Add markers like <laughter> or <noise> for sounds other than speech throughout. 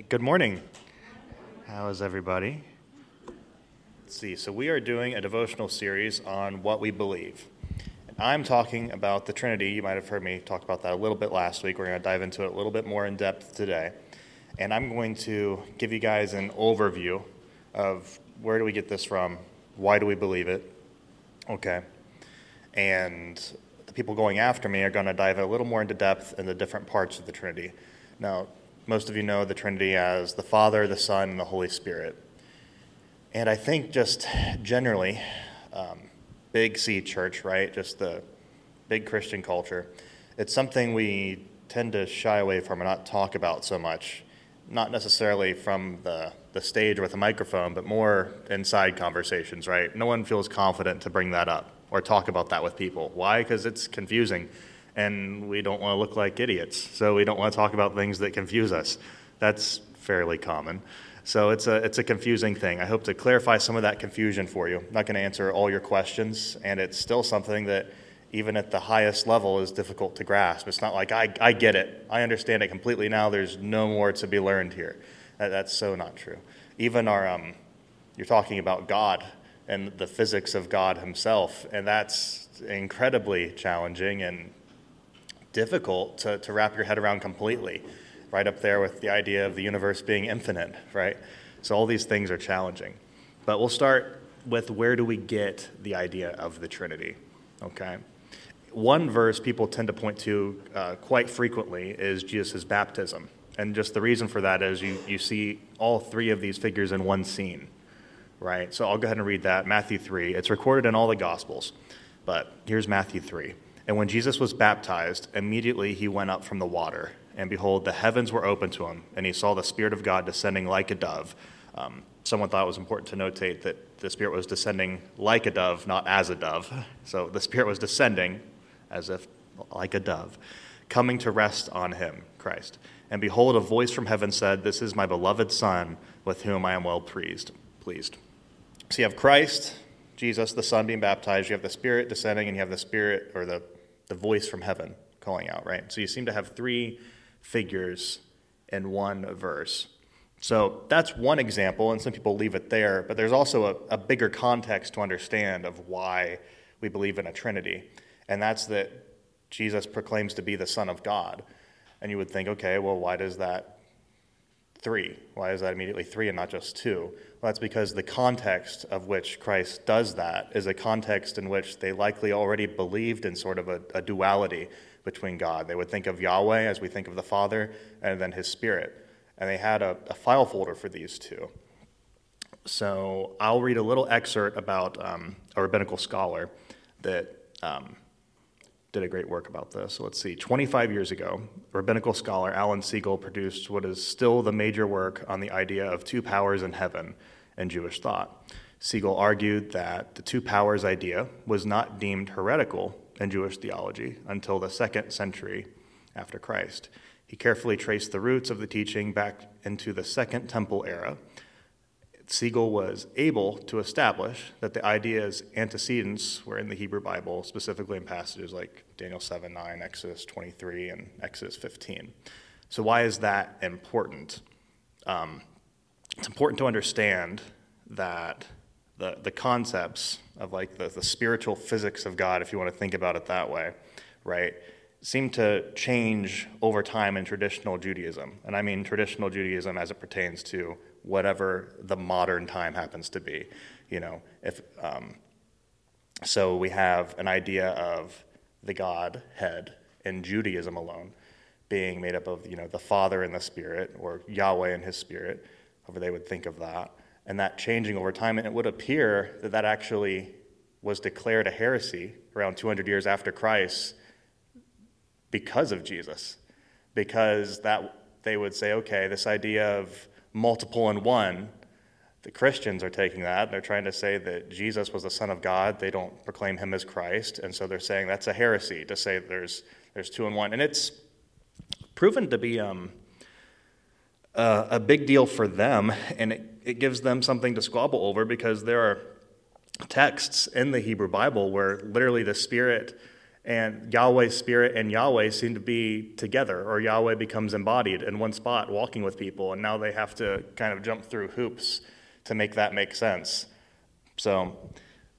Hey, good morning. How is everybody? Let's see. So, we are doing a devotional series on what we believe. And I'm talking about the Trinity. You might have heard me talk about that a little bit last week. We're going to dive into it a little bit more in depth today. And I'm going to give you guys an overview of where do we get this from, why do we believe it, okay? And the people going after me are going to dive a little more into depth in the different parts of the Trinity. Now, most of you know the Trinity as the Father, the Son, and the Holy Spirit. And I think just generally, um, big C church, right? Just the big Christian culture. It's something we tend to shy away from and not talk about so much. Not necessarily from the, the stage with a microphone, but more inside conversations, right? No one feels confident to bring that up or talk about that with people. Why? Because it's confusing and we don't want to look like idiots. So we don't want to talk about things that confuse us. That's fairly common. So it's a, it's a confusing thing. I hope to clarify some of that confusion for you. I'm not going to answer all your questions, and it's still something that, even at the highest level, is difficult to grasp. It's not like, I, I get it, I understand it completely now, there's no more to be learned here. That, that's so not true. Even our, um, you're talking about God and the physics of God Himself, and that's incredibly challenging and difficult to, to wrap your head around completely right up there with the idea of the universe being infinite, right? So all these things are challenging. But we'll start with where do we get the idea of the Trinity, okay? One verse people tend to point to uh, quite frequently is Jesus' baptism. And just the reason for that is you, you see all three of these figures in one scene, right? So I'll go ahead and read that. Matthew 3. It's recorded in all the Gospels, but here's Matthew 3. And when Jesus was baptized, immediately he went up from the water and behold, the heavens were opened to him, and he saw the Spirit of God descending like a dove. Um, someone thought it was important to notate that the Spirit was descending like a dove, not as a dove. So the Spirit was descending as if like a dove, coming to rest on him, Christ. And behold, a voice from heaven said, This is my beloved Son, with whom I am well pleased. pleased. So you have Christ, Jesus, the Son being baptized, you have the Spirit descending, and you have the Spirit, or the, the voice from heaven calling out, right? So you seem to have three figures in one verse. So that's one example, and some people leave it there, but there's also a, a, bigger context to understand of why we believe in a Trinity, and that's that Jesus proclaims to be the Son of God. And you would think, okay, well, why does that three? Why is that immediately three and not just two? Well, that's because the context of which Christ does that is a context in which they likely already believed in sort of a, a duality between God. They would think of Yahweh as we think of the Father, and then His Spirit. And they had a, a file folder for these two. So I'll read a little excerpt about um, a rabbinical scholar that um, did a great work about this. So let's see. 25 years ago, rabbinical scholar Alan Segal produced what is still the major work on the idea of two powers in heaven in Jewish thought. Segal argued that the two powers idea was not deemed heretical in Jewish theology until the second century after Christ. He carefully traced the roots of the teaching back into the Second Temple era. Segal was able to establish that the idea's antecedents were in the Hebrew Bible, specifically in passages like Daniel 7 9, Exodus 23, and Exodus 15. So, why is that important? Um, it's important to understand that the, the concepts of like the, the spiritual physics of God, if you want to think about it that way, right, seem to change over time in traditional Judaism. And I mean traditional Judaism as it pertains to whatever the modern time happens to be. You know, if um, so, we have an idea of the Godhead in Judaism alone being made up of you know the Father and the Spirit, or Yahweh and His Spirit, however they would think of that and that changing over time. And it would appear that that actually was declared a heresy around 200 years after Christ because of Jesus. Because that they would say, okay, this idea of multiple in one, the Christians are taking that. They're trying to say that Jesus was the Son of God. They don't proclaim him as Christ. And so they're saying that's a heresy to say there's, there's two in one. And it's proven to be um, uh, a big deal for them, and it, it gives them something to squabble over because there are texts in the Hebrew Bible where literally the Spirit And Yahweh's spirit and Yahweh seem to be together, or Yahweh becomes embodied in one spot walking with people, and now they have to kind of jump through hoops to make that make sense. So,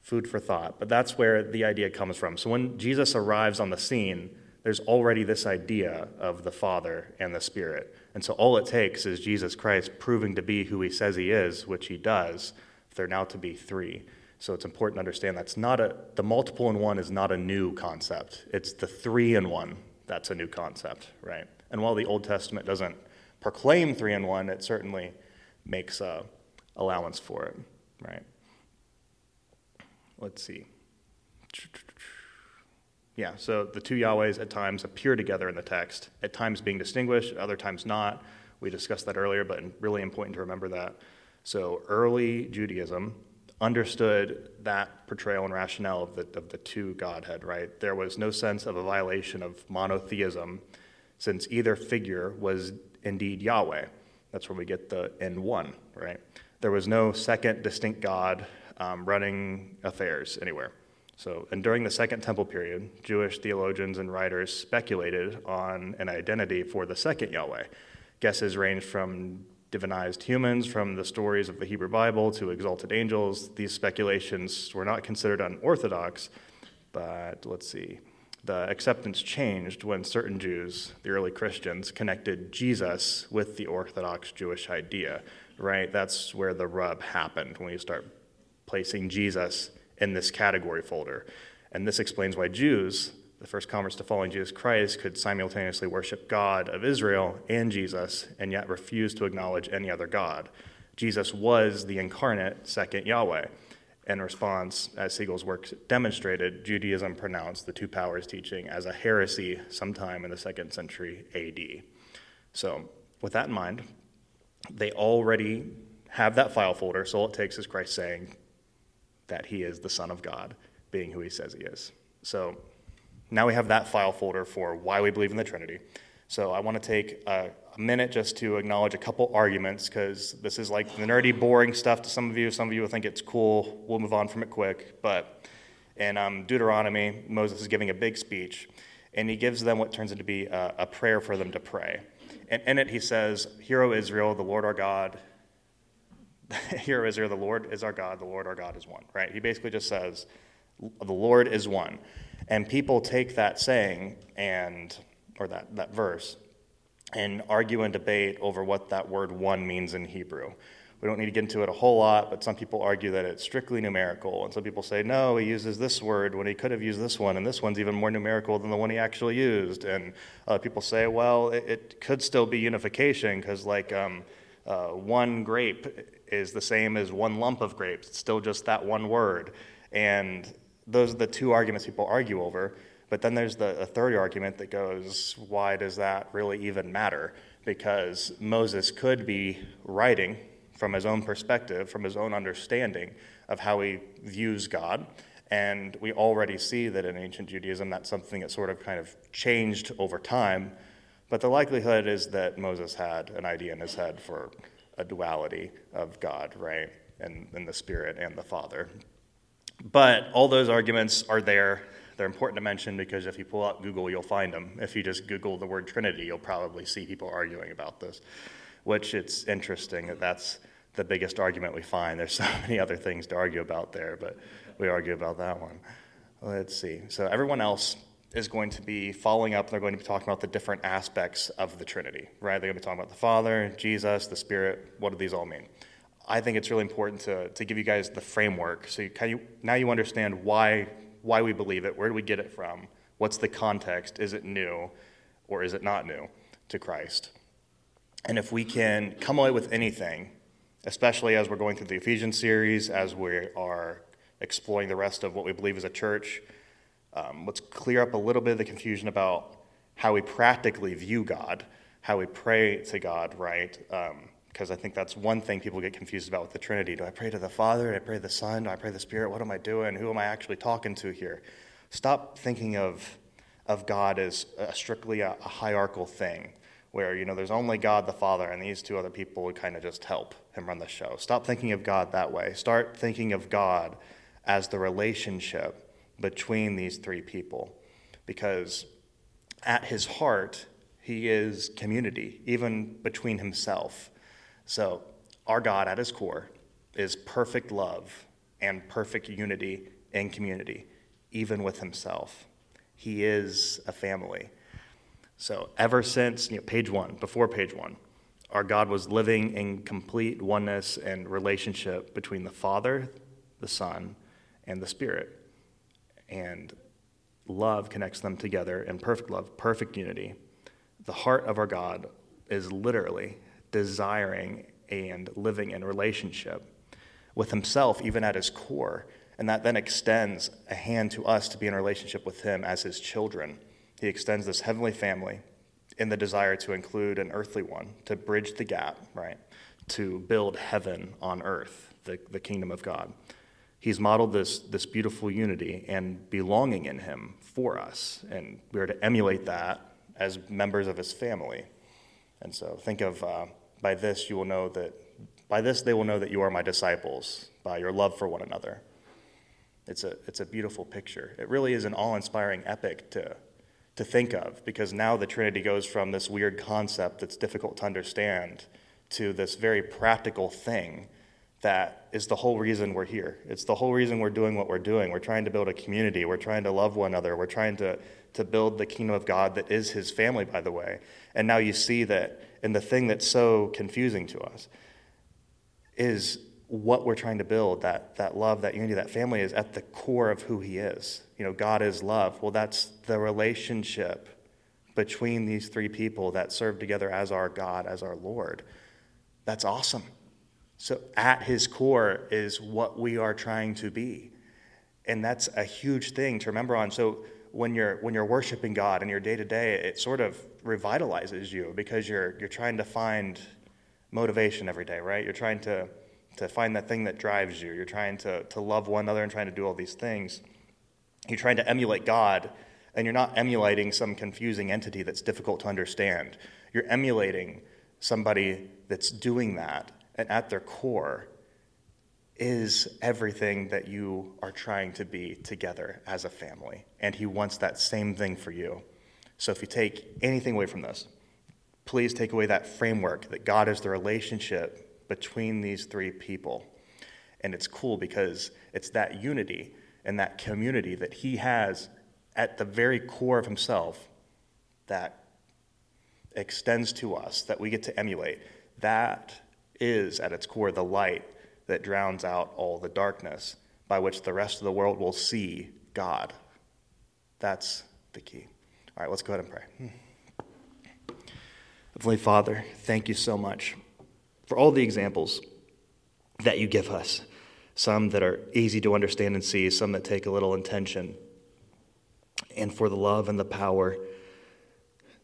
food for thought. But that's where the idea comes from. So, when Jesus arrives on the scene, there's already this idea of the Father and the Spirit. And so, all it takes is Jesus Christ proving to be who he says he is, which he does, for there now to be three. So it's important to understand that's not a, the multiple in one is not a new concept. It's the three in one that's a new concept, right? And while the Old Testament doesn't proclaim three in one, it certainly makes allowance for it, right? Let's see. Yeah, so the two Yahwehs at times appear together in the text, at times being distinguished, at other times not. We discussed that earlier, but really important to remember that. So early Judaism understood that portrayal and rationale of the, of the two Godhead, right? There was no sense of a violation of monotheism since either figure was indeed Yahweh. That's where we get the in one, right? There was no second distinct God um, running affairs anywhere. So, and during the Second Temple period, Jewish theologians and writers speculated on an identity for the second Yahweh. Guesses ranged from divinized humans from the stories of the Hebrew Bible to exalted angels. These speculations were not considered unorthodox, but let's see. The acceptance changed when certain Jews, the early Christians, connected Jesus with the Orthodox Jewish idea, right? That's where the rub happened when you start placing Jesus in this category folder. And this explains why Jews, the first converts to following Jesus Christ could simultaneously worship God of Israel and Jesus and yet refuse to acknowledge any other God. Jesus was the incarnate second Yahweh. In response, as Segal's work demonstrated, Judaism pronounced the two powers teaching as a heresy sometime in the second century AD. So, with that in mind, they already have that file folder, so all it takes is Christ saying that he is the Son of God, being who he says he is. So, now we have that file folder for why we believe in the Trinity. So I want to take a, a minute just to acknowledge a couple arguments because this is like the nerdy, boring stuff to some of you. Some of you will think it's cool. We'll move on from it quick. But in um, Deuteronomy, Moses is giving a big speech, and he gives them what turns into be a, a prayer for them to pray. And in it, he says, Hear, O Israel, the Lord our God. <laughs> Hear, O Israel, the Lord is our God, the Lord our God is one, right? He basically just says, The Lord is one. And people take that saying and, or that, that verse, and argue and debate over what that word one means in Hebrew. We don't need to get into it a whole lot, but some people argue that it's strictly numerical. And some people say, no, he uses this word when he could have used this one, and this one's even more numerical than the one he actually used. And other people say, well, it, it could still be unification because, like, um, uh, one grape is the same as one lump of grapes. It's still just that one word. And those are the two arguments people argue over. But then there's the third argument that goes, why does that really even matter? Because Moses could be writing from his own perspective, from his own understanding of how he views God. And we already see that in ancient Judaism, that's something that sort of kind of changed over time. But the likelihood is that Moses had an idea in his head for a duality of God, right? And, and the Spirit and the Father. But all those arguments are there. They're important to mention because if you pull up Google, you'll find them. If you just Google the word Trinity, you'll probably see people arguing about this, which it's interesting that that's the biggest argument we find. There's so many other things to argue about there, but we argue about that one. Let's see. So everyone else is going to be following up. They're going to be talking about the different aspects of the Trinity, right? They're going to be talking about the Father, Jesus, the Spirit. What do these all mean? I think it's really important to, to give you guys the framework. So you, kind of, now you understand why, why we believe it, where do we get it from, what's the context, is it new or is it not new to Christ? And if we can come away with anything, especially as we're going through the Ephesians series, as we are exploring the rest of what we believe as a church, um, let's clear up a little bit of the confusion about how we practically view God, how we pray to God, right? Um, because I think that's one thing people get confused about with the Trinity. Do I pray to the Father? Do I pray to the Son? Do I pray to the Spirit? What am I doing? Who am I actually talking to here? Stop thinking of, of God as a strictly a, a hierarchical thing where, you know, there's only God the Father and these two other people would kind of just help him run the show. Stop thinking of God that way. Start thinking of God as the relationship between these three people. because at his heart, he is community, even between himself. So, our God at his core is perfect love and perfect unity in community, even with himself. He is a family. So, ever since you know, page one, before page one, our God was living in complete oneness and relationship between the Father, the Son, and the Spirit. And love connects them together in perfect love, perfect unity. The heart of our God is literally desiring and living in relationship with Himself, even at His core. And that then extends a hand to us to be in relationship with Him as His children. He extends this heavenly family in the desire to include an earthly one, to bridge the gap, right? To build heaven on earth, the, the kingdom of God. He's modeled this, this beautiful unity and belonging in Him for us. And we are to emulate that as members of His family. And so think of uh, by this you will know that, by this they will know that you are my disciples, by your love for one another. It's a, it's a beautiful picture. It really is an awe inspiring epic to, to think of because now the Trinity goes from this weird concept that's difficult to understand to this very practical thing that is the whole reason we're here. It's the whole reason we're doing what we're doing. We're trying to build a community. We're trying to love one another. We're trying to, to build the kingdom of God that is his family, by the way. And now you see that, and the thing that's so confusing to us is what we're trying to build that, that love, that unity, that family is at the core of who he is. You know, God is love. Well, that's the relationship between these three people that serve together as our God, as our Lord. That's awesome. So, at his core is what we are trying to be. And that's a huge thing to remember on. So, when you're, when you're worshiping God in your day to day, it sort of revitalizes you because you're, you're trying to find motivation every day, right? You're trying to, to find that thing that drives you. You're trying to, to love one another and trying to do all these things. You're trying to emulate God, and you're not emulating some confusing entity that's difficult to understand. You're emulating somebody that's doing that and at their core is everything that you are trying to be together as a family. And He wants that same thing for you. So if you take anything away from this, please take away that framework that God is the relationship between these three people. And it's cool because it's that unity and that community that He has at the very core of Himself that extends to us, that we get to emulate. That is, at its core, the light that drowns out all the darkness by which the rest of the world will see God. That's the key. All right, let's go ahead and pray. Hmm. Heavenly Father, thank you so much for all the examples that you give us. Some that are easy to understand and see, some that take a little intention, and for the love and the power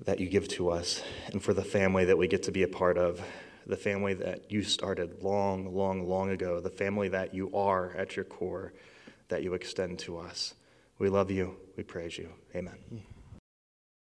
that you give to us, and for the family that we get to be a part of the family that you started long, long, long ago, the family that you are at your core, that you extend to us. We love you. We praise you. Amen.